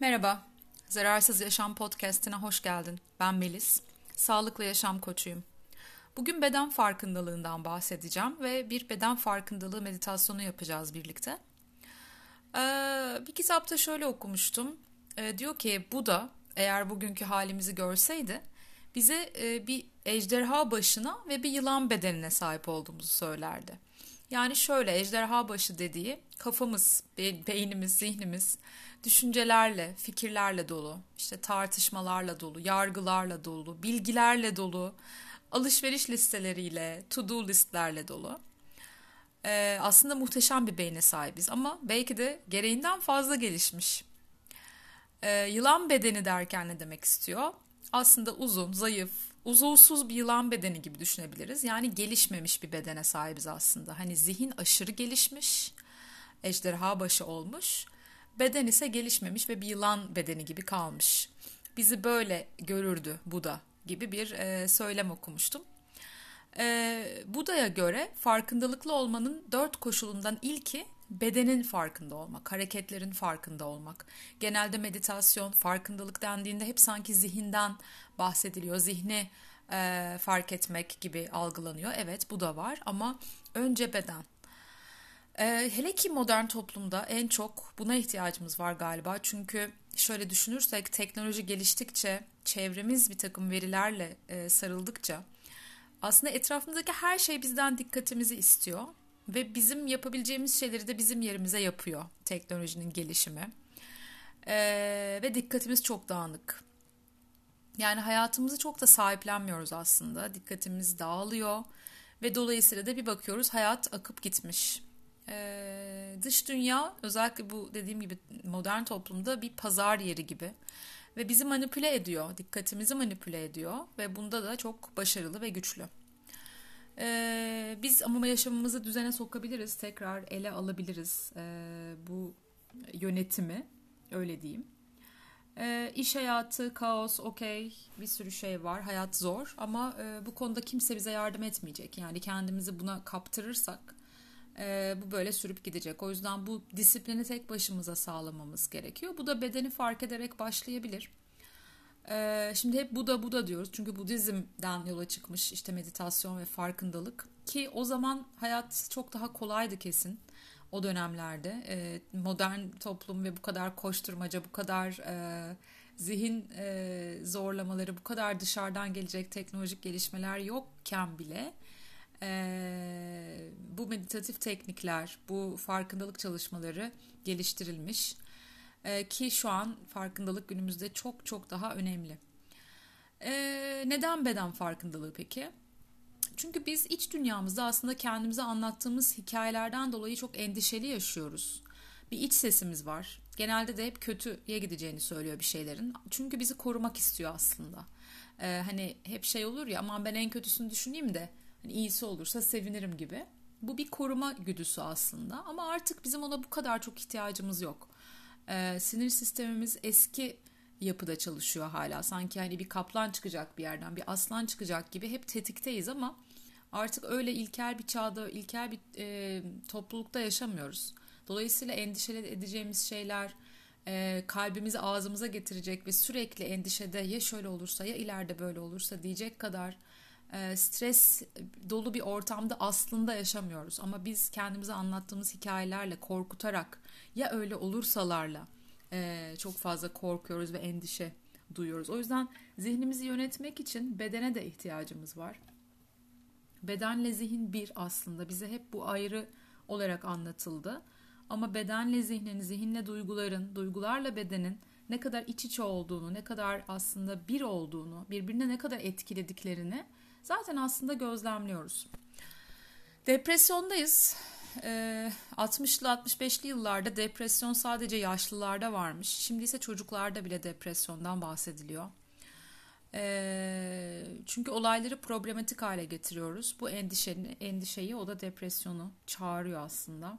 Merhaba, Zararsız Yaşam Podcast'ine hoş geldin. Ben Melis, sağlıklı yaşam koçuyum. Bugün beden farkındalığından bahsedeceğim ve bir beden farkındalığı meditasyonu yapacağız birlikte. Ee, bir kitapta şöyle okumuştum. Ee, diyor ki Buda eğer bugünkü halimizi görseydi bize e, bir ejderha başına ve bir yılan bedenine sahip olduğumuzu söylerdi. Yani şöyle ejderha başı dediği kafamız, beynimiz, zihnimiz düşüncelerle, fikirlerle dolu, işte tartışmalarla dolu, yargılarla dolu, bilgilerle dolu, alışveriş listeleriyle, to-do listlerle dolu. Ee, aslında muhteşem bir beyne sahibiz ama belki de gereğinden fazla gelişmiş. Ee, yılan bedeni derken ne demek istiyor? Aslında uzun, zayıf, uzuvsuz bir yılan bedeni gibi düşünebiliriz. Yani gelişmemiş bir bedene sahibiz aslında. Hani zihin aşırı gelişmiş, ejderha başı olmuş. Beden ise gelişmemiş ve bir yılan bedeni gibi kalmış. Bizi böyle görürdü Buda gibi bir e, söylem okumuştum. E, Buda'ya göre farkındalıklı olmanın dört koşulundan ilki bedenin farkında olmak, hareketlerin farkında olmak. Genelde meditasyon, farkındalık dendiğinde hep sanki zihinden bahsediliyor. Zihni e, fark etmek gibi algılanıyor. Evet bu da var ama önce beden. E, hele ki modern toplumda en çok buna ihtiyacımız var galiba. Çünkü şöyle düşünürsek teknoloji geliştikçe, çevremiz bir takım verilerle e, sarıldıkça aslında etrafımızdaki her şey bizden dikkatimizi istiyor ve bizim yapabileceğimiz şeyleri de bizim yerimize yapıyor teknolojinin gelişimi. Ee, ve dikkatimiz çok dağınık. Yani hayatımızı çok da sahiplenmiyoruz aslında. Dikkatimiz dağılıyor ve dolayısıyla da bir bakıyoruz hayat akıp gitmiş. Ee, dış dünya özellikle bu dediğim gibi modern toplumda bir pazar yeri gibi ve bizi manipüle ediyor, dikkatimizi manipüle ediyor ve bunda da çok başarılı ve güçlü. Ee, biz ama yaşamımızı düzene sokabiliriz, tekrar ele alabiliriz ee, bu yönetimi, öyle diyeyim. Ee, iş hayatı, kaos, okey bir sürü şey var, hayat zor ama e, bu konuda kimse bize yardım etmeyecek. Yani kendimizi buna kaptırırsak e, bu böyle sürüp gidecek. O yüzden bu disiplini tek başımıza sağlamamız gerekiyor. Bu da bedeni fark ederek başlayabilir. Ee, şimdi hep Buda Buda diyoruz. Çünkü Budizm'den yola çıkmış işte meditasyon ve farkındalık. Ki o zaman hayat çok daha kolaydı kesin o dönemlerde. Ee, modern toplum ve bu kadar koşturmaca bu kadar e, zihin e, zorlamaları bu kadar dışarıdan gelecek teknolojik gelişmeler yokken bile e, bu meditatif teknikler bu farkındalık çalışmaları geliştirilmiş ee, ki şu an farkındalık günümüzde çok çok daha önemli. Ee, neden beden farkındalığı peki? Çünkü biz iç dünyamızda aslında kendimize anlattığımız hikayelerden dolayı çok endişeli yaşıyoruz. Bir iç sesimiz var. Genelde de hep kötüye gideceğini söylüyor bir şeylerin. Çünkü bizi korumak istiyor aslında. Ee, hani hep şey olur ya aman ben en kötüsünü düşüneyim de hani iyisi olursa sevinirim gibi. Bu bir koruma güdüsü aslında ama artık bizim ona bu kadar çok ihtiyacımız yok e, sinir sistemimiz eski yapıda çalışıyor hala. Sanki hani bir kaplan çıkacak bir yerden, bir aslan çıkacak gibi hep tetikteyiz ama artık öyle ilkel bir çağda, ilkel bir e, toplulukta yaşamıyoruz. Dolayısıyla endişe edeceğimiz şeyler e, kalbimizi ağzımıza getirecek ve sürekli endişede ya şöyle olursa ya ileride böyle olursa diyecek kadar stres dolu bir ortamda aslında yaşamıyoruz. Ama biz kendimize anlattığımız hikayelerle korkutarak ya öyle olursalarla e, çok fazla korkuyoruz ve endişe duyuyoruz. O yüzden zihnimizi yönetmek için bedene de ihtiyacımız var. Bedenle zihin bir aslında bize hep bu ayrı olarak anlatıldı. Ama bedenle zihnin, zihinle duyguların, duygularla bedenin ne kadar iç içe olduğunu, ne kadar aslında bir olduğunu, birbirine ne kadar etkilediklerini zaten aslında gözlemliyoruz. Depresyondayız. 60'lı ee, 65'li yıllarda depresyon sadece yaşlılarda varmış. Şimdi ise çocuklarda bile depresyondan bahsediliyor. Ee, çünkü olayları problematik hale getiriyoruz. Bu endişeni, endişeyi o da depresyonu çağırıyor aslında.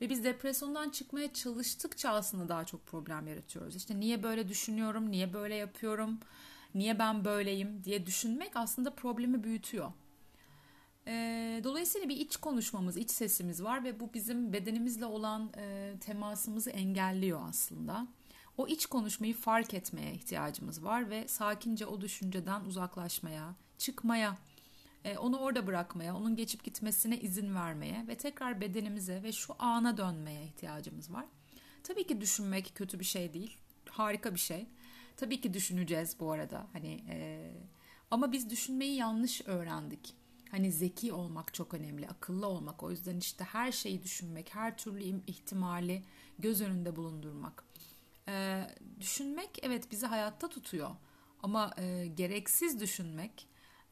Ve biz depresyondan çıkmaya çalıştıkça aslında daha çok problem yaratıyoruz. İşte niye böyle düşünüyorum, niye böyle yapıyorum, niye ben böyleyim diye düşünmek aslında problemi büyütüyor. E, dolayısıyla bir iç konuşmamız, iç sesimiz var ve bu bizim bedenimizle olan e, temasımızı engelliyor aslında. O iç konuşmayı fark etmeye ihtiyacımız var ve sakince o düşünceden uzaklaşmaya, çıkmaya, e, onu orada bırakmaya, onun geçip gitmesine izin vermeye ve tekrar bedenimize ve şu ana dönmeye ihtiyacımız var. Tabii ki düşünmek kötü bir şey değil, harika bir şey. Tabii ki düşüneceğiz bu arada. Hani e, ama biz düşünmeyi yanlış öğrendik. Hani zeki olmak çok önemli, akıllı olmak. O yüzden işte her şeyi düşünmek, her türlü ihtimali göz önünde bulundurmak. Ee, düşünmek evet bizi hayatta tutuyor. Ama e, gereksiz düşünmek,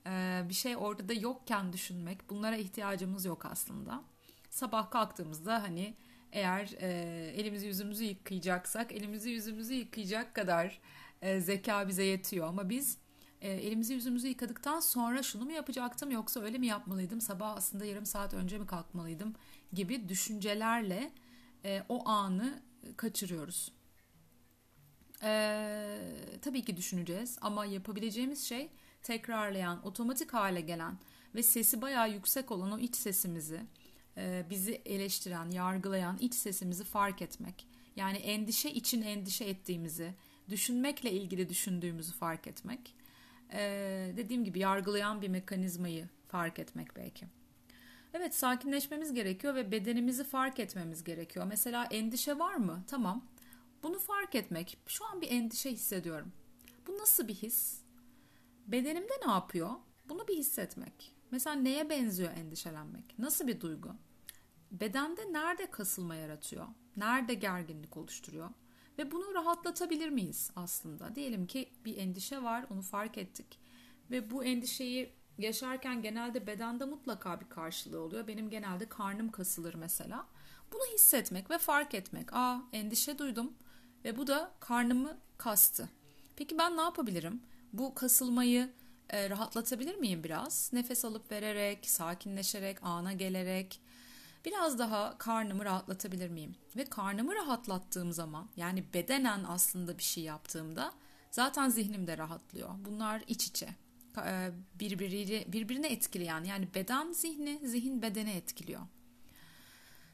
e, bir şey ortada yokken düşünmek, bunlara ihtiyacımız yok aslında. Sabah kalktığımızda hani eğer e, elimizi yüzümüzü yıkayacaksak, elimizi yüzümüzü yıkayacak kadar e, zeka bize yetiyor. Ama biz e, elimizi yüzümüzü yıkadıktan sonra şunu mu yapacaktım yoksa öyle mi yapmalıydım sabah aslında yarım saat önce mi kalkmalıydım gibi düşüncelerle e, o anı kaçırıyoruz. E, tabii ki düşüneceğiz ama yapabileceğimiz şey tekrarlayan, otomatik hale gelen ve sesi bayağı yüksek olan o iç sesimizi, e, bizi eleştiren, yargılayan iç sesimizi fark etmek. Yani endişe için endişe ettiğimizi, düşünmekle ilgili düşündüğümüzü fark etmek ee, dediğim gibi yargılayan bir mekanizmayı fark etmek belki. Evet sakinleşmemiz gerekiyor ve bedenimizi fark etmemiz gerekiyor. Mesela endişe var mı? Tamam. Bunu fark etmek. Şu an bir endişe hissediyorum. Bu nasıl bir his? Bedenimde ne yapıyor? Bunu bir hissetmek. Mesela neye benziyor endişelenmek? Nasıl bir duygu? Bedende nerede kasılma yaratıyor? Nerede gerginlik oluşturuyor? Ve bunu rahatlatabilir miyiz aslında? Diyelim ki bir endişe var, onu fark ettik. Ve bu endişeyi yaşarken genelde bedende mutlaka bir karşılığı oluyor. Benim genelde karnım kasılır mesela. Bunu hissetmek ve fark etmek. Aa endişe duydum ve bu da karnımı kastı. Peki ben ne yapabilirim? Bu kasılmayı e, rahatlatabilir miyim biraz? Nefes alıp vererek, sakinleşerek, ana gelerek, biraz daha karnımı rahatlatabilir miyim? Ve karnımı rahatlattığım zaman yani bedenen aslında bir şey yaptığımda zaten zihnim de rahatlıyor. Bunlar iç içe e, birbiriyle birbirine etkileyen yani beden zihni zihin bedene etkiliyor.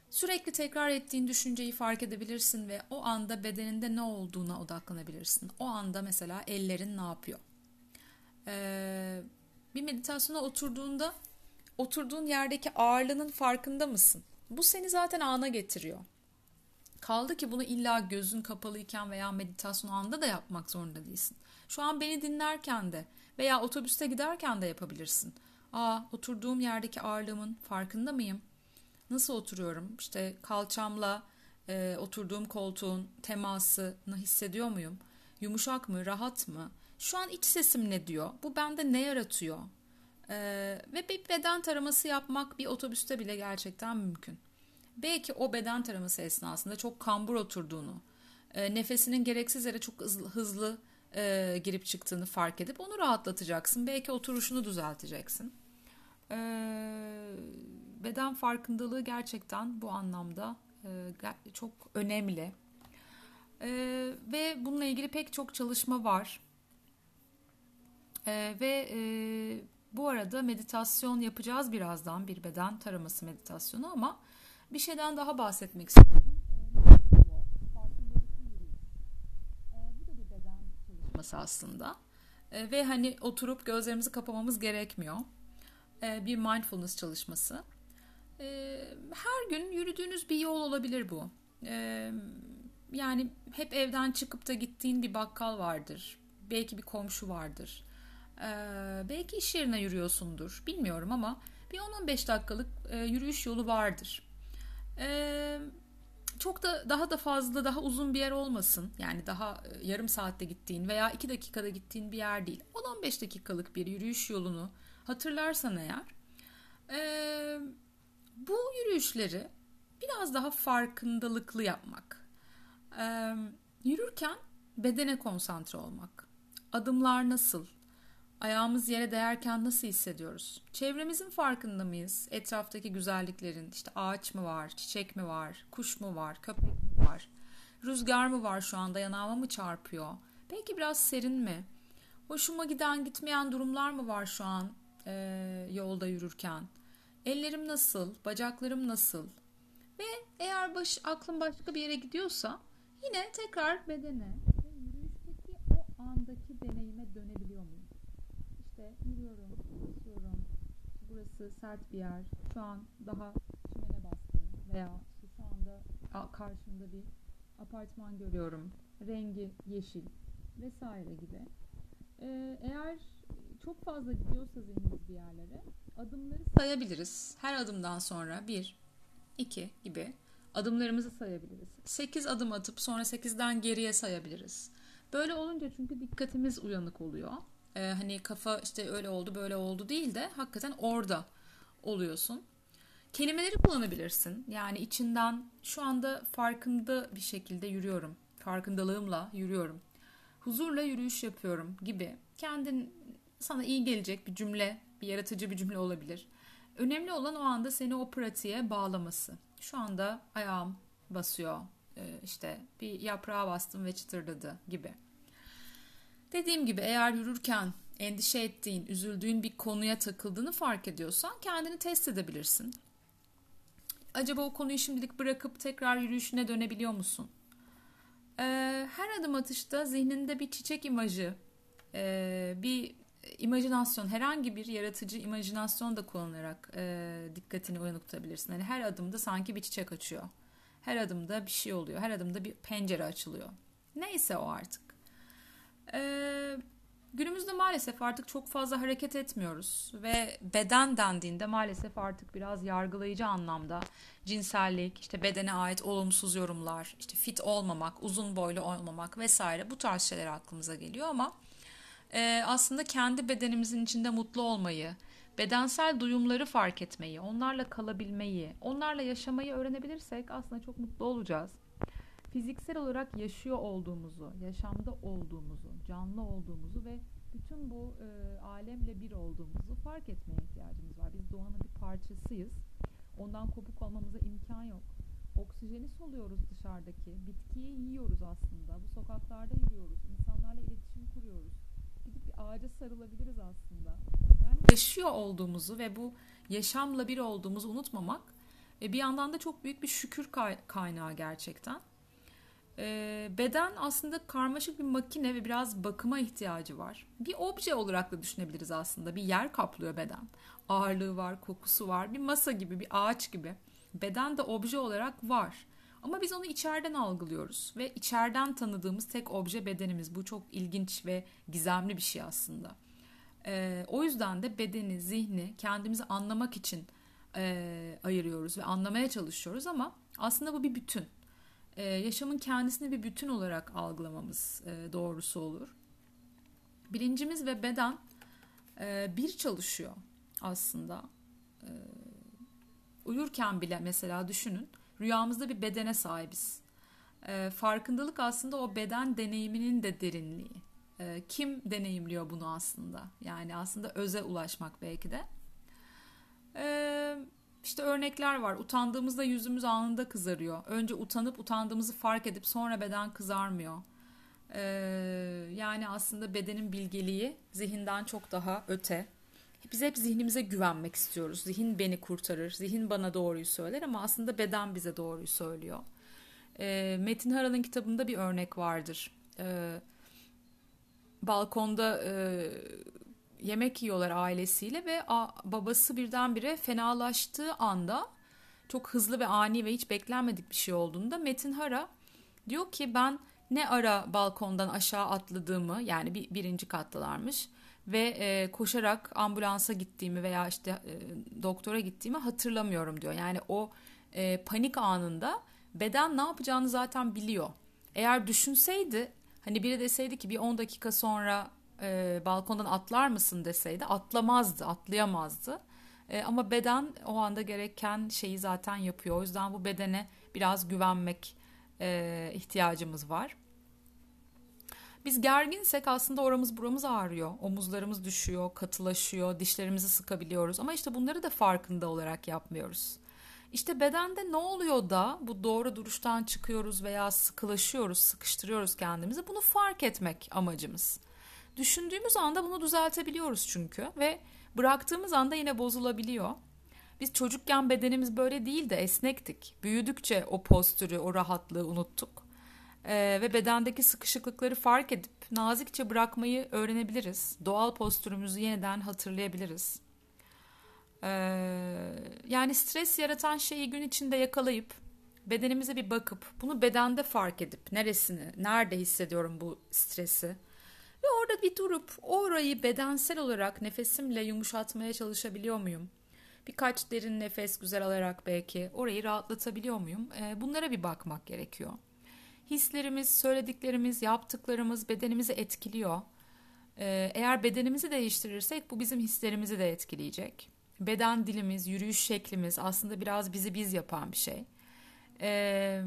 Sürekli tekrar ettiğin düşünceyi fark edebilirsin ve o anda bedeninde ne olduğuna odaklanabilirsin. O anda mesela ellerin ne yapıyor? Ee, bir meditasyona oturduğunda oturduğun yerdeki ağırlığının farkında mısın? Bu seni zaten ana getiriyor. Kaldı ki bunu illa gözün kapalıyken veya meditasyon anında da yapmak zorunda değilsin. Şu an beni dinlerken de veya otobüste giderken de yapabilirsin. Aa, oturduğum yerdeki ağırlığımın farkında mıyım? Nasıl oturuyorum? İşte kalçamla e, oturduğum koltuğun temasını hissediyor muyum? Yumuşak mı, rahat mı? Şu an iç sesim ne diyor? Bu bende ne yaratıyor? Ee, ve bir beden taraması yapmak bir otobüste bile gerçekten mümkün. Belki o beden taraması esnasında çok kambur oturduğunu, e, nefesinin gereksiz yere çok hızlı, hızlı e, girip çıktığını fark edip onu rahatlatacaksın. Belki oturuşunu düzelteceksin. E, beden farkındalığı gerçekten bu anlamda e, çok önemli. E, ve bununla ilgili pek çok çalışma var. E, ve e, bu arada meditasyon yapacağız birazdan bir beden taraması meditasyonu ama bir şeyden daha bahsetmek istiyorum. Bu da bir beden çalışması aslında. Ve hani oturup gözlerimizi kapamamız gerekmiyor. Bir mindfulness çalışması. Her gün yürüdüğünüz bir yol olabilir bu. Yani hep evden çıkıp da gittiğin bir bakkal vardır. Belki bir komşu vardır ee, belki iş yerine yürüyorsundur. Bilmiyorum ama bir 10-15 dakikalık e, yürüyüş yolu vardır. Ee, çok da daha da fazla daha uzun bir yer olmasın. Yani daha e, yarım saatte gittiğin veya 2 dakikada gittiğin bir yer değil. 10-15 dakikalık bir yürüyüş yolunu hatırlarsan eğer e, bu yürüyüşleri biraz daha farkındalıklı yapmak. E, yürürken bedene konsantre olmak. Adımlar nasıl? Ayağımız yere değerken nasıl hissediyoruz? Çevremizin farkında mıyız? Etraftaki güzelliklerin, işte ağaç mı var, çiçek mi var, kuş mu var, köpek mi var? Rüzgar mı var şu anda, yanağıma mı çarpıyor? Belki biraz serin mi? Hoşuma giden, gitmeyen durumlar mı var şu an e, yolda yürürken? Ellerim nasıl, bacaklarım nasıl? Ve eğer baş, aklım başka bir yere gidiyorsa Yine tekrar bedene ve yürüyüşteki o andaki deneyime dönebiliyor muyum? İşte yürüyorum, basıyorum. Burası sert bir yer. Şu an daha çimene bastım veya şu anda karşımda bir apartman görüyorum. Rengi yeşil vesaire gibi. Ee, eğer çok fazla gidiyorsa zihnimiz bir yerlere adımları sayabiliriz. Her adımdan sonra bir, iki gibi adımlarımızı sayabiliriz. Sekiz adım atıp sonra sekizden geriye sayabiliriz. Böyle olunca çünkü dikkatimiz uyanık oluyor. Ee, hani kafa işte öyle oldu böyle oldu değil de hakikaten orada oluyorsun. Kelimeleri kullanabilirsin. Yani içinden şu anda farkında bir şekilde yürüyorum. Farkındalığımla yürüyorum. Huzurla yürüyüş yapıyorum gibi. Kendin sana iyi gelecek bir cümle, bir yaratıcı bir cümle olabilir. Önemli olan o anda seni o pratiğe bağlaması. Şu anda ayağım basıyor. Ee, işte bir yaprağa bastım ve çıtırdadı gibi. Dediğim gibi eğer yürürken endişe ettiğin, üzüldüğün bir konuya takıldığını fark ediyorsan kendini test edebilirsin. Acaba o konuyu şimdilik bırakıp tekrar yürüyüşüne dönebiliyor musun? Ee, her adım atışta zihninde bir çiçek imajı, e, bir imajinasyon, herhangi bir yaratıcı imajinasyon da kullanarak e, dikkatini uyanık tutabilirsin. Yani her adımda sanki bir çiçek açıyor. Her adımda bir şey oluyor. Her adımda bir pencere açılıyor. Neyse o artık. Ee, günümüzde maalesef artık çok fazla hareket etmiyoruz ve beden dendiğinde maalesef artık biraz yargılayıcı anlamda cinsellik, işte bedene ait olumsuz yorumlar, işte fit olmamak, uzun boylu olmamak vesaire bu tarz şeyler aklımıza geliyor ama e, aslında kendi bedenimizin içinde mutlu olmayı, bedensel duyumları fark etmeyi, onlarla kalabilmeyi, onlarla yaşamayı öğrenebilirsek aslında çok mutlu olacağız. Fiziksel olarak yaşıyor olduğumuzu, yaşamda olduğumuzu, canlı olduğumuzu ve bütün bu e, alemle bir olduğumuzu fark etmeye ihtiyacımız var. Biz doğanın bir parçasıyız. Ondan kopuk olmamıza imkan yok. Oksijeni soluyoruz dışarıdaki. Bitkiyi yiyoruz aslında. Bu sokaklarda yürüyoruz. İnsanlarla iletişim kuruyoruz gidip bir ağaca sarılabiliriz aslında. Yani yaşıyor olduğumuzu ve bu yaşamla bir olduğumuzu unutmamak e, bir yandan da çok büyük bir şükür kaynağı gerçekten. E, beden aslında karmaşık bir makine ve biraz bakıma ihtiyacı var. Bir obje olarak da düşünebiliriz aslında. Bir yer kaplıyor beden. Ağırlığı var, kokusu var. Bir masa gibi, bir ağaç gibi. Beden de obje olarak var. Ama biz onu içeriden algılıyoruz ve içeriden tanıdığımız tek obje bedenimiz. Bu çok ilginç ve gizemli bir şey aslında. Ee, o yüzden de bedeni, zihni kendimizi anlamak için e, ayırıyoruz ve anlamaya çalışıyoruz ama aslında bu bir bütün. Ee, yaşamın kendisini bir bütün olarak algılamamız e, doğrusu olur. Bilincimiz ve beden e, bir çalışıyor aslında. E, uyurken bile mesela düşünün Rüyamızda bir bedene sahibiz. E, farkındalık aslında o beden deneyiminin de derinliği. E, kim deneyimliyor bunu aslında? Yani aslında öze ulaşmak belki de. E, işte örnekler var. Utandığımızda yüzümüz anında kızarıyor. Önce utanıp utandığımızı fark edip sonra beden kızarmıyor. Ee, yani aslında bedenin bilgeliği zihinden çok daha öte. Biz hep zihnimize güvenmek istiyoruz. Zihin beni kurtarır, zihin bana doğruyu söyler ama aslında beden bize doğruyu söylüyor. E, Metin Hara'nın kitabında bir örnek vardır. E, balkonda e, yemek yiyorlar ailesiyle ve a, babası birdenbire fenalaştığı anda çok hızlı ve ani ve hiç beklenmedik bir şey olduğunda Metin Hara diyor ki ben ne ara balkondan aşağı atladığımı yani bir, birinci kattalarmış ve e, koşarak ambulansa gittiğimi veya işte e, doktora gittiğimi hatırlamıyorum diyor. Yani o e, panik anında beden ne yapacağını zaten biliyor. Eğer düşünseydi hani biri deseydi ki bir 10 dakika sonra e, balkondan atlar mısın deseydi atlamazdı, atlayamazdı. E, ama beden o anda gereken şeyi zaten yapıyor. O yüzden bu bedene biraz güvenmek e, ihtiyacımız var. Biz gerginsek aslında oramız buramız ağrıyor. Omuzlarımız düşüyor, katılaşıyor, dişlerimizi sıkabiliyoruz. Ama işte bunları da farkında olarak yapmıyoruz. İşte bedende ne oluyor da bu doğru duruştan çıkıyoruz veya sıkılaşıyoruz, sıkıştırıyoruz kendimizi. Bunu fark etmek amacımız. Düşündüğümüz anda bunu düzeltebiliyoruz çünkü ve bıraktığımız anda yine bozulabiliyor. Biz çocukken bedenimiz böyle değil de esnektik. Büyüdükçe o postürü, o rahatlığı unuttuk. Ee, ve bedendeki sıkışıklıkları fark edip nazikçe bırakmayı öğrenebiliriz. Doğal postürümüzü yeniden hatırlayabiliriz. Ee, yani stres yaratan şeyi gün içinde yakalayıp bedenimize bir bakıp bunu bedende fark edip neresini, nerede hissediyorum bu stresi ve orada bir durup orayı bedensel olarak nefesimle yumuşatmaya çalışabiliyor muyum? Birkaç derin nefes güzel alarak belki orayı rahatlatabiliyor muyum? Ee, bunlara bir bakmak gerekiyor. Hislerimiz, söylediklerimiz, yaptıklarımız bedenimizi etkiliyor. Ee, eğer bedenimizi değiştirirsek bu bizim hislerimizi de etkileyecek. Beden dilimiz, yürüyüş şeklimiz aslında biraz bizi biz yapan bir şey. Ee,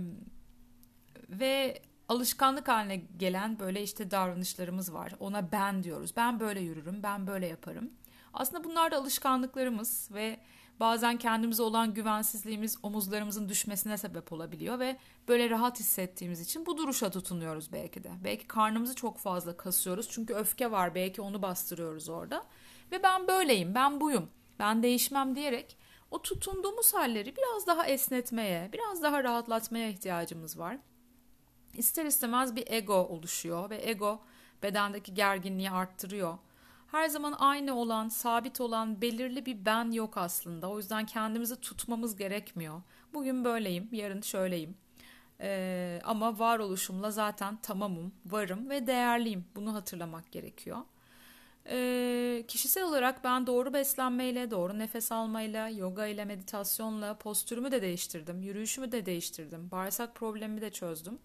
ve alışkanlık haline gelen böyle işte davranışlarımız var. Ona ben diyoruz. Ben böyle yürürüm, ben böyle yaparım. Aslında bunlar da alışkanlıklarımız ve bazen kendimize olan güvensizliğimiz omuzlarımızın düşmesine sebep olabiliyor ve böyle rahat hissettiğimiz için bu duruşa tutunuyoruz belki de. Belki karnımızı çok fazla kasıyoruz çünkü öfke var belki onu bastırıyoruz orada. Ve ben böyleyim, ben buyum, ben değişmem diyerek o tutunduğumuz halleri biraz daha esnetmeye, biraz daha rahatlatmaya ihtiyacımız var. İster istemez bir ego oluşuyor ve ego bedendeki gerginliği arttırıyor. Her zaman aynı olan, sabit olan belirli bir ben yok aslında. O yüzden kendimizi tutmamız gerekmiyor. Bugün böyleyim, yarın şöyleyim. Ee, ama varoluşumla zaten tamamım, varım ve değerliyim. Bunu hatırlamak gerekiyor. Ee, kişisel olarak ben doğru beslenmeyle, doğru nefes almayla, yoga ile, meditasyonla postürümü de değiştirdim, yürüyüşümü de değiştirdim, bağırsak problemimi de çözdüm.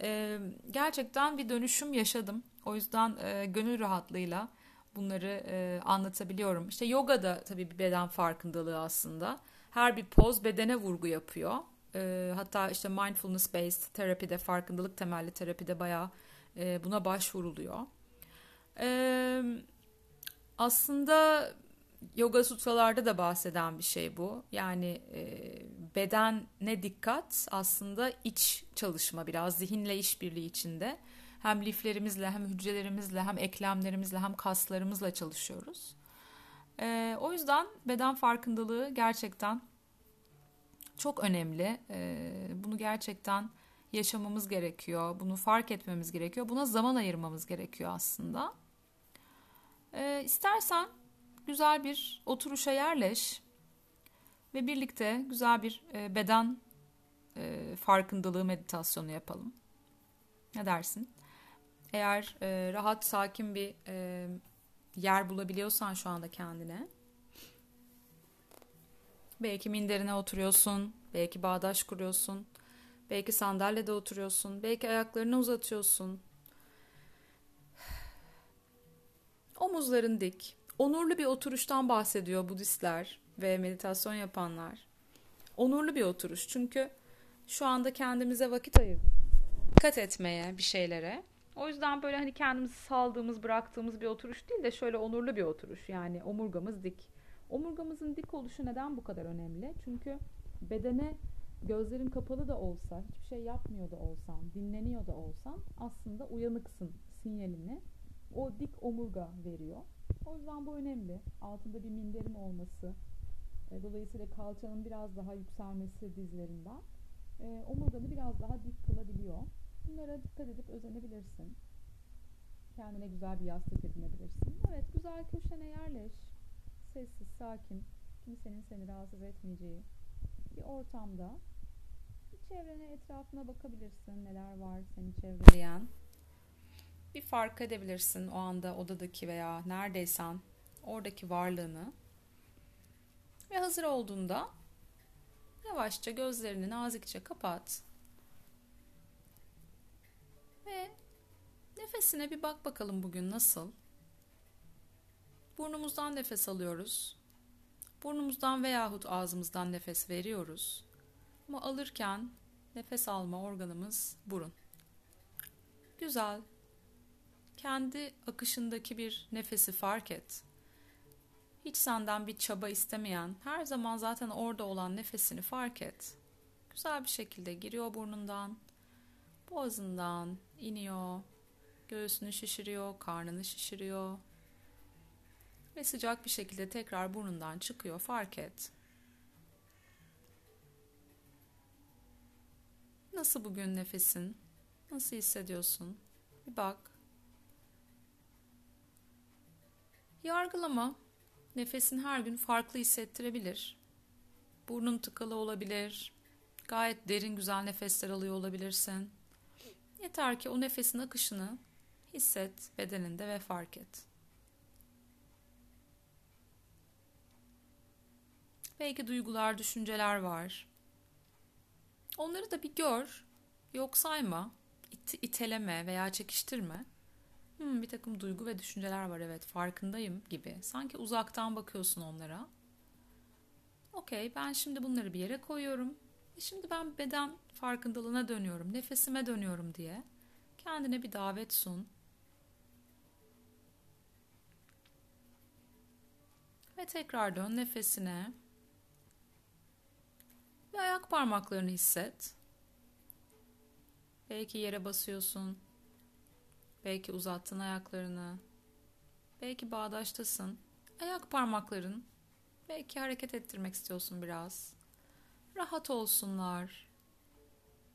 Ee, gerçekten bir dönüşüm yaşadım. O yüzden e, gönül rahatlığıyla bunları e, anlatabiliyorum. İşte yoga da tabii bir beden farkındalığı aslında. Her bir poz bedene vurgu yapıyor. E, hatta işte mindfulness based terapide, farkındalık temelli terapide bayağı e, buna başvuruluyor. E, aslında yoga sutralarda da bahseden bir şey bu. Yani e, bedene dikkat aslında iç çalışma biraz zihinle işbirliği içinde. Hem liflerimizle hem hücrelerimizle hem eklemlerimizle hem kaslarımızla çalışıyoruz. E, o yüzden beden farkındalığı gerçekten çok önemli. E, bunu gerçekten yaşamamız gerekiyor. Bunu fark etmemiz gerekiyor. Buna zaman ayırmamız gerekiyor aslında. E, istersen güzel bir oturuşa yerleş ve birlikte güzel bir e, beden e, farkındalığı meditasyonu yapalım. Ne dersin? Eğer e, rahat, sakin bir yer bulabiliyorsan şu anda kendine, belki minderine oturuyorsun, belki bağdaş kuruyorsun, belki sandalyede oturuyorsun, belki ayaklarını uzatıyorsun. Omuzların dik, onurlu bir oturuştan bahsediyor Budistler ve meditasyon yapanlar. Onurlu bir oturuş çünkü şu anda kendimize vakit ayırdık. Dikkat etmeye bir şeylere. O yüzden böyle hani kendimizi saldığımız, bıraktığımız bir oturuş değil de şöyle onurlu bir oturuş. Yani omurgamız dik. Omurgamızın dik oluşu neden bu kadar önemli? Çünkü bedene gözlerin kapalı da olsa, hiçbir şey yapmıyor da olsan, dinleniyor da olsan aslında uyanıksın sinyalini o dik omurga veriyor. O yüzden bu önemli. Altında bir minderin olması, e, dolayısıyla kalçanın biraz daha yükselmesi dizlerinden e, omurganı biraz daha dik kılabiliyor. Bunlara dikkat edip özenebilirsin. Kendine güzel bir yastık edinebilirsin. Evet, güzel köşene yerleş. Sessiz, sakin, kimsenin seni rahatsız etmeyeceği bir ortamda çevrene, etrafına bakabilirsin. Neler var seni çevreleyen. Bir fark edebilirsin o anda odadaki veya neredeysen oradaki varlığını. Ve hazır olduğunda yavaşça gözlerini nazikçe kapat. Ve nefesine bir bak bakalım bugün nasıl? Burnumuzdan nefes alıyoruz. Burnumuzdan veyahut ağzımızdan nefes veriyoruz. Ama alırken nefes alma organımız burun. Güzel. Kendi akışındaki bir nefesi fark et. Hiç senden bir çaba istemeyen, her zaman zaten orada olan nefesini fark et. Güzel bir şekilde giriyor burnundan, boğazından iniyor, göğsünü şişiriyor, karnını şişiriyor ve sıcak bir şekilde tekrar burnundan çıkıyor. Fark et. Nasıl bugün nefesin? Nasıl hissediyorsun? Bir bak. Yargılama. Nefesin her gün farklı hissettirebilir. Burnun tıkalı olabilir. Gayet derin güzel nefesler alıyor olabilirsin. Yeter ki o nefesin akışını hisset bedeninde ve fark et. Belki duygular, düşünceler var. Onları da bir gör. Yok sayma. It iteleme veya çekiştirme. Hmm, bir takım duygu ve düşünceler var evet farkındayım gibi. Sanki uzaktan bakıyorsun onlara. Okey ben şimdi bunları bir yere koyuyorum. E şimdi ben beden farkındalığına dönüyorum, nefesime dönüyorum diye. Kendine bir davet sun. Ve tekrar dön nefesine. Ve ayak parmaklarını hisset. Belki yere basıyorsun. Belki uzattın ayaklarını. Belki bağdaştasın. Ayak parmakların. Belki hareket ettirmek istiyorsun biraz. Rahat olsunlar.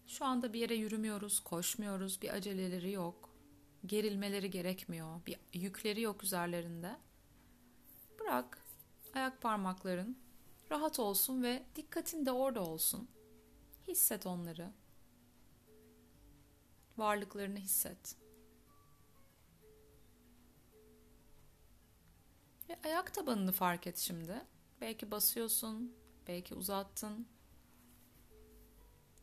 Şu anda bir yere yürümüyoruz, koşmuyoruz, bir aceleleri yok. Gerilmeleri gerekmiyor, bir yükleri yok üzerlerinde. Bırak ayak parmakların rahat olsun ve dikkatin de orada olsun. Hisset onları. Varlıklarını hisset. Ve ayak tabanını fark et şimdi. Belki basıyorsun, belki uzattın.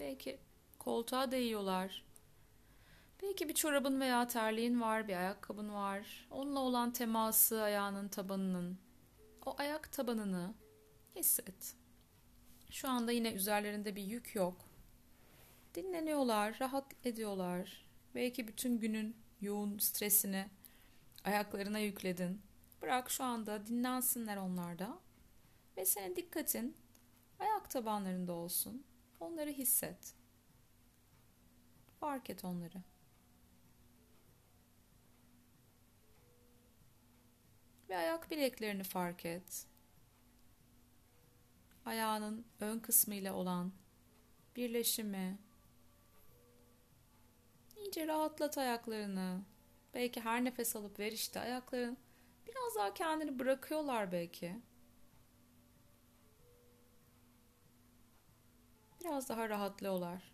Belki koltuğa değiyorlar. Belki bir çorabın veya terliğin var, bir ayakkabın var. Onunla olan teması ayağının tabanının. O ayak tabanını hisset. Şu anda yine üzerlerinde bir yük yok. Dinleniyorlar, rahat ediyorlar. Belki bütün günün yoğun stresini ayaklarına yükledin. Bırak şu anda dinlensinler onlar da. Ve senin dikkatin ayak tabanlarında olsun. Onları hisset. Fark et onları. Ve ayak bileklerini fark et. Ayağının ön kısmı ile olan birleşimi. İyice rahatlat ayaklarını. Belki her nefes alıp ver işte ayakların biraz daha kendini bırakıyorlar belki. Biraz daha rahatlıyorlar.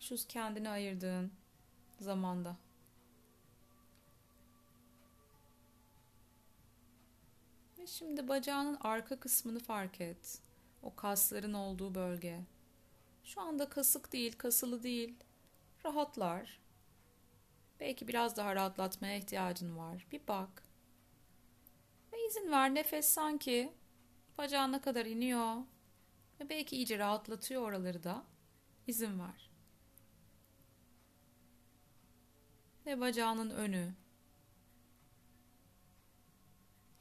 Şu kendini ayırdığın zamanda. Ve şimdi bacağının arka kısmını fark et. O kasların olduğu bölge. Şu anda kasık değil, kasılı değil. Rahatlar. Belki biraz daha rahatlatmaya ihtiyacın var. Bir bak. İzin ver nefes sanki bacağına kadar iniyor. Ve belki iyice rahatlatıyor oraları da. İzin ver. Ve bacağının önü.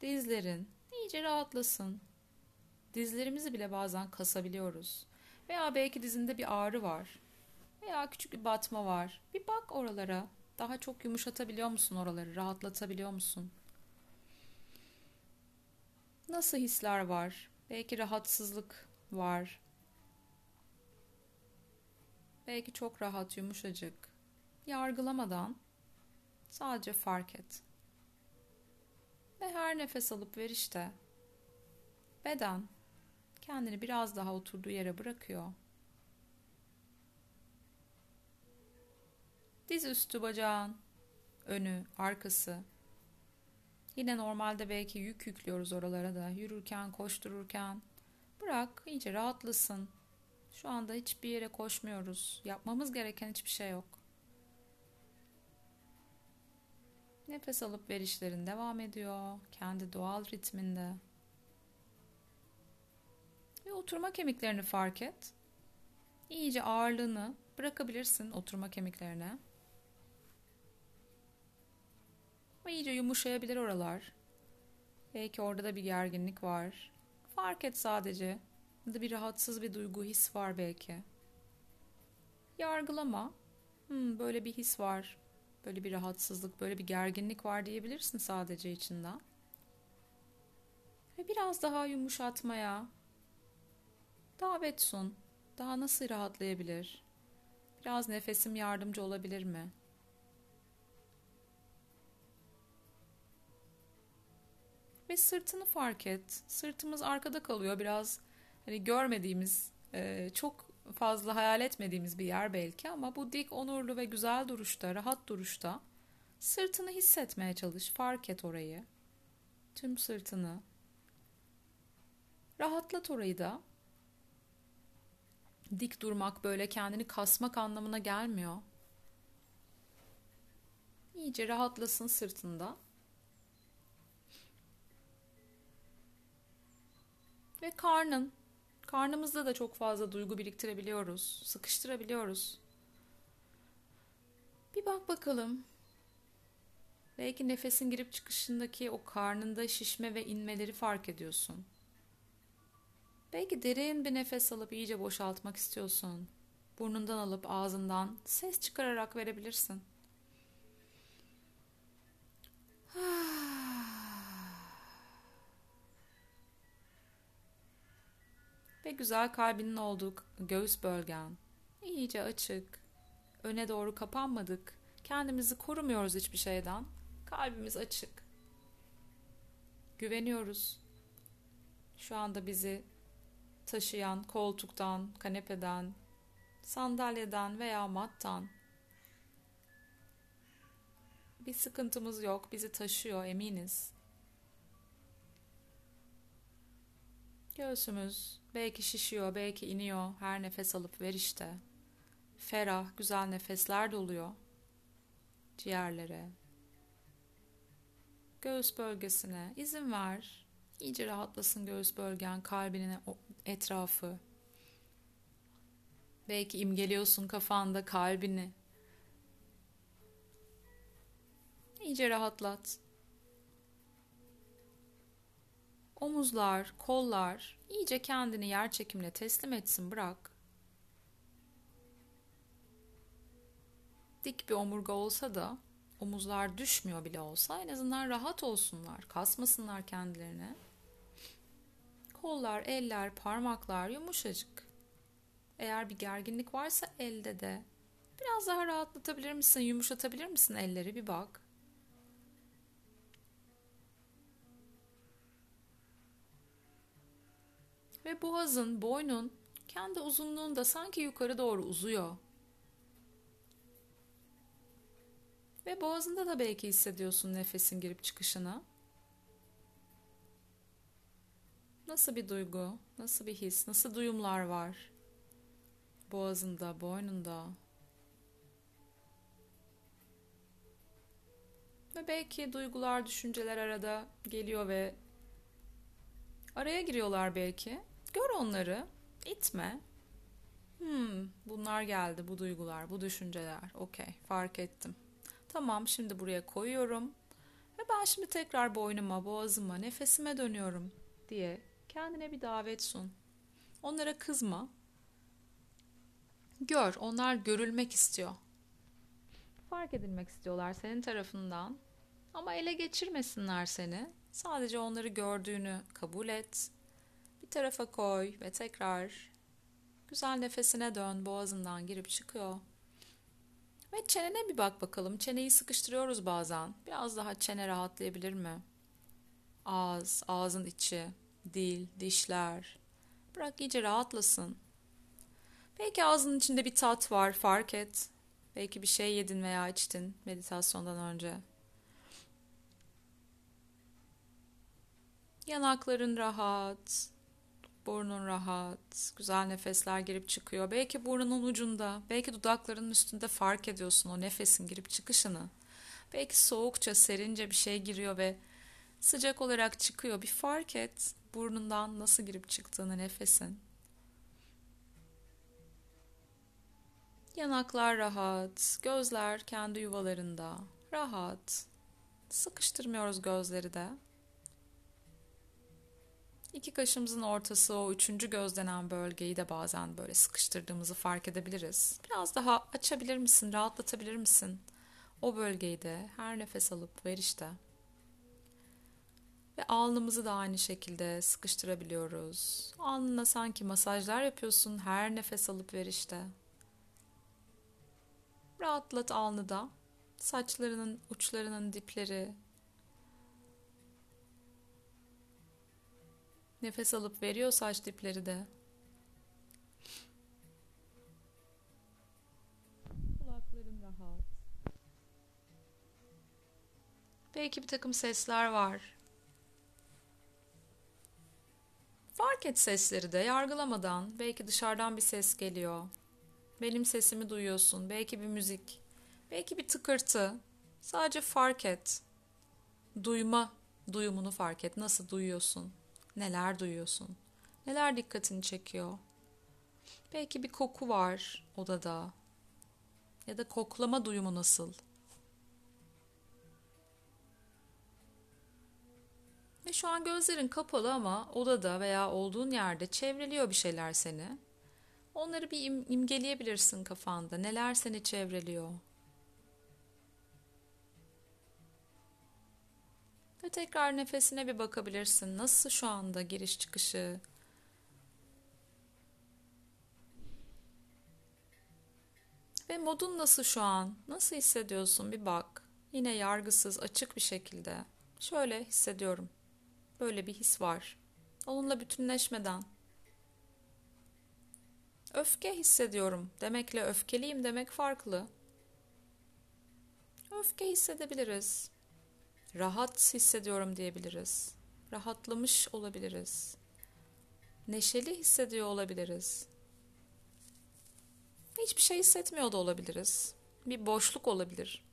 Dizlerin iyice rahatlasın. Dizlerimizi bile bazen kasabiliyoruz. Veya belki dizinde bir ağrı var. Veya küçük bir batma var. Bir bak oralara. Daha çok yumuşatabiliyor musun oraları? Rahatlatabiliyor musun? Nasıl hisler var? Belki rahatsızlık var. Belki çok rahat, yumuşacık. Yargılamadan sadece fark et. Ve her nefes alıp verişte beden kendini biraz daha oturduğu yere bırakıyor. Diz üstü bacağın, önü, arkası. Yine normalde belki yük yüklüyoruz oralara da. Yürürken, koştururken. Bırak, iyice rahatlasın. Şu anda hiçbir yere koşmuyoruz. Yapmamız gereken hiçbir şey yok. Nefes alıp verişlerin devam ediyor. Kendi doğal ritminde. Ve oturma kemiklerini fark et. İyice ağırlığını bırakabilirsin oturma kemiklerine. Ve iyice yumuşayabilir oralar. Belki orada da bir gerginlik var. Fark et sadece. Ya da bir rahatsız bir duygu, his var belki. Yargılama. Hmm, böyle bir his var. Böyle bir rahatsızlık, böyle bir gerginlik var diyebilirsin sadece içinden. Ve biraz daha yumuşatmaya davet sun. Daha nasıl rahatlayabilir? Biraz nefesim yardımcı olabilir mi? Ve sırtını fark et. Sırtımız arkada kalıyor biraz hani görmediğimiz, e, çok fazla hayal etmediğimiz bir yer belki ama bu dik, onurlu ve güzel duruşta, rahat duruşta sırtını hissetmeye çalış. Fark et orayı. Tüm sırtını. Rahatlat orayı da. Dik durmak böyle kendini kasmak anlamına gelmiyor. İyice rahatlasın sırtında. Ve karnın. Karnımızda da çok fazla duygu biriktirebiliyoruz. Sıkıştırabiliyoruz. Bir bak bakalım. Belki nefesin girip çıkışındaki o karnında şişme ve inmeleri fark ediyorsun. Belki derin bir nefes alıp iyice boşaltmak istiyorsun. Burnundan alıp ağzından ses çıkararak verebilirsin. Ve güzel kalbinin olduğu göğüs bölgen. iyice açık. Öne doğru kapanmadık. Kendimizi korumuyoruz hiçbir şeyden. Kalbimiz açık. Güveniyoruz. Şu anda bizi taşıyan koltuktan, kanepeden, sandalyeden veya mattan bir sıkıntımız yok. Bizi taşıyor eminiz. Göğsümüz belki şişiyor, belki iniyor. Her nefes alıp ver işte. Ferah, güzel nefesler doluyor. Ciğerlere. Göğüs bölgesine izin ver. İyice rahatlasın göğüs bölgen, kalbinin etrafı. Belki imgeliyorsun kafanda kalbini. İyice rahatlat. Omuzlar, kollar iyice kendini yer çekimle teslim etsin bırak. Dik bir omurga olsa da omuzlar düşmüyor bile olsa en azından rahat olsunlar, kasmasınlar kendilerini. Kollar, eller, parmaklar yumuşacık. Eğer bir gerginlik varsa elde de biraz daha rahatlatabilir misin, yumuşatabilir misin elleri bir bak. Ve boğazın, boynun kendi uzunluğunda sanki yukarı doğru uzuyor. Ve boğazında da belki hissediyorsun nefesin girip çıkışını. Nasıl bir duygu, nasıl bir his, nasıl duyumlar var? Boğazında, boynunda. Ve belki duygular, düşünceler arada geliyor ve araya giriyorlar belki. Gör onları, itme. Hmm, bunlar geldi, bu duygular, bu düşünceler. Okey, fark ettim. Tamam, şimdi buraya koyuyorum. Ve ben şimdi tekrar boynuma, boğazıma, nefesime dönüyorum diye kendine bir davet sun. Onlara kızma. Gör, onlar görülmek istiyor. Fark edilmek istiyorlar senin tarafından. Ama ele geçirmesinler seni. Sadece onları gördüğünü kabul et bir tarafa koy ve tekrar güzel nefesine dön. Boğazından girip çıkıyor. Ve çenene bir bak bakalım. Çeneyi sıkıştırıyoruz bazen. Biraz daha çene rahatlayabilir mi? Ağız, ağzın içi, dil, dişler. Bırak iyice rahatlasın. Belki ağzının içinde bir tat var, fark et. Belki bir şey yedin veya içtin meditasyondan önce. Yanakların rahat, Burnun rahat, güzel nefesler girip çıkıyor. Belki burnunun ucunda, belki dudaklarının üstünde fark ediyorsun o nefesin girip çıkışını. Belki soğukça, serince bir şey giriyor ve sıcak olarak çıkıyor. Bir fark et burnundan nasıl girip çıktığını nefesin. Yanaklar rahat, gözler kendi yuvalarında. Rahat. Sıkıştırmıyoruz gözleri de. İki kaşımızın ortası o üçüncü göz denen bölgeyi de bazen böyle sıkıştırdığımızı fark edebiliriz. Biraz daha açabilir misin, rahatlatabilir misin? O bölgeyi de her nefes alıp verişte. Ve alnımızı da aynı şekilde sıkıştırabiliyoruz. Alnına sanki masajlar yapıyorsun her nefes alıp verişte. Rahatlat alnıda. Saçlarının uçlarının dipleri. Nefes alıp veriyor saç dipleri de. Kulakların rahat. Belki bir takım sesler var. Fark et sesleri de yargılamadan. Belki dışarıdan bir ses geliyor. Benim sesimi duyuyorsun. Belki bir müzik. Belki bir tıkırtı. Sadece fark et. Duyma duyumunu fark et. Nasıl duyuyorsun? Neler duyuyorsun? Neler dikkatini çekiyor? Belki bir koku var odada. Ya da koklama duyumu nasıl? Ve şu an gözlerin kapalı ama odada veya olduğun yerde çevreliyor bir şeyler seni. Onları bir im- imgeleyebilirsin kafanda. Neler seni çevreliyor? Ve tekrar nefesine bir bakabilirsin. Nasıl şu anda giriş çıkışı? Ve modun nasıl şu an? Nasıl hissediyorsun? Bir bak. Yine yargısız, açık bir şekilde. Şöyle hissediyorum. Böyle bir his var. Onunla bütünleşmeden. Öfke hissediyorum demekle öfkeliyim demek farklı. Öfke hissedebiliriz. Rahat hissediyorum diyebiliriz. Rahatlamış olabiliriz. Neşeli hissediyor olabiliriz. Hiçbir şey hissetmiyor da olabiliriz. Bir boşluk olabilir.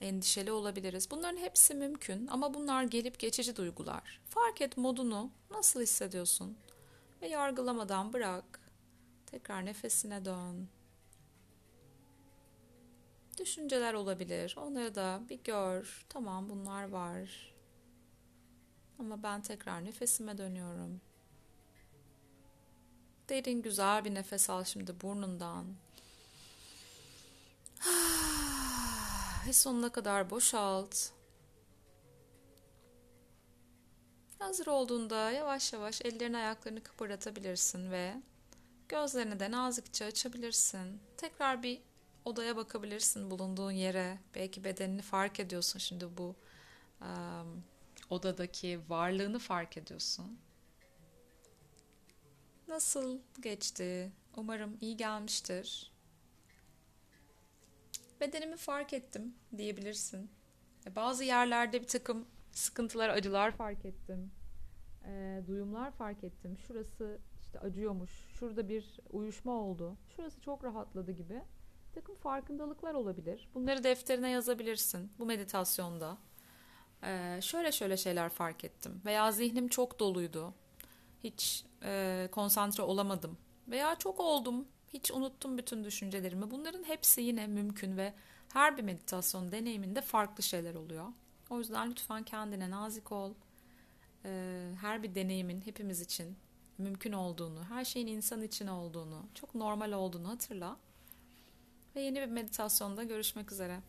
Endişeli olabiliriz. Bunların hepsi mümkün ama bunlar gelip geçici duygular. Fark et modunu, nasıl hissediyorsun? Ve yargılamadan bırak. Tekrar nefesine dön. Düşünceler olabilir. Onları da bir gör. Tamam bunlar var. Ama ben tekrar nefesime dönüyorum. Derin güzel bir nefes al şimdi burnundan. Ve sonuna kadar boşalt. Hazır olduğunda yavaş yavaş ellerini ayaklarını kıpırdatabilirsin ve gözlerini de nazikçe açabilirsin. Tekrar bir odaya bakabilirsin bulunduğun yere. Belki bedenini fark ediyorsun şimdi bu um, odadaki varlığını fark ediyorsun. Nasıl geçti? Umarım iyi gelmiştir. Bedenimi fark ettim diyebilirsin. Bazı yerlerde bir takım sıkıntılar, acılar fark ettim. E, duyumlar fark ettim. Şurası işte acıyormuş. Şurada bir uyuşma oldu. Şurası çok rahatladı gibi. Takım farkındalıklar olabilir. Bunları defterine yazabilirsin bu meditasyonda. E, şöyle şöyle şeyler fark ettim. Veya zihnim çok doluydu. Hiç e, konsantre olamadım. Veya çok oldum. Hiç unuttum bütün düşüncelerimi. Bunların hepsi yine mümkün ve her bir meditasyon deneyiminde farklı şeyler oluyor. O yüzden lütfen kendine nazik ol. Ee, her bir deneyimin hepimiz için mümkün olduğunu, her şeyin insan için olduğunu, çok normal olduğunu hatırla. Ve yeni bir meditasyonda görüşmek üzere.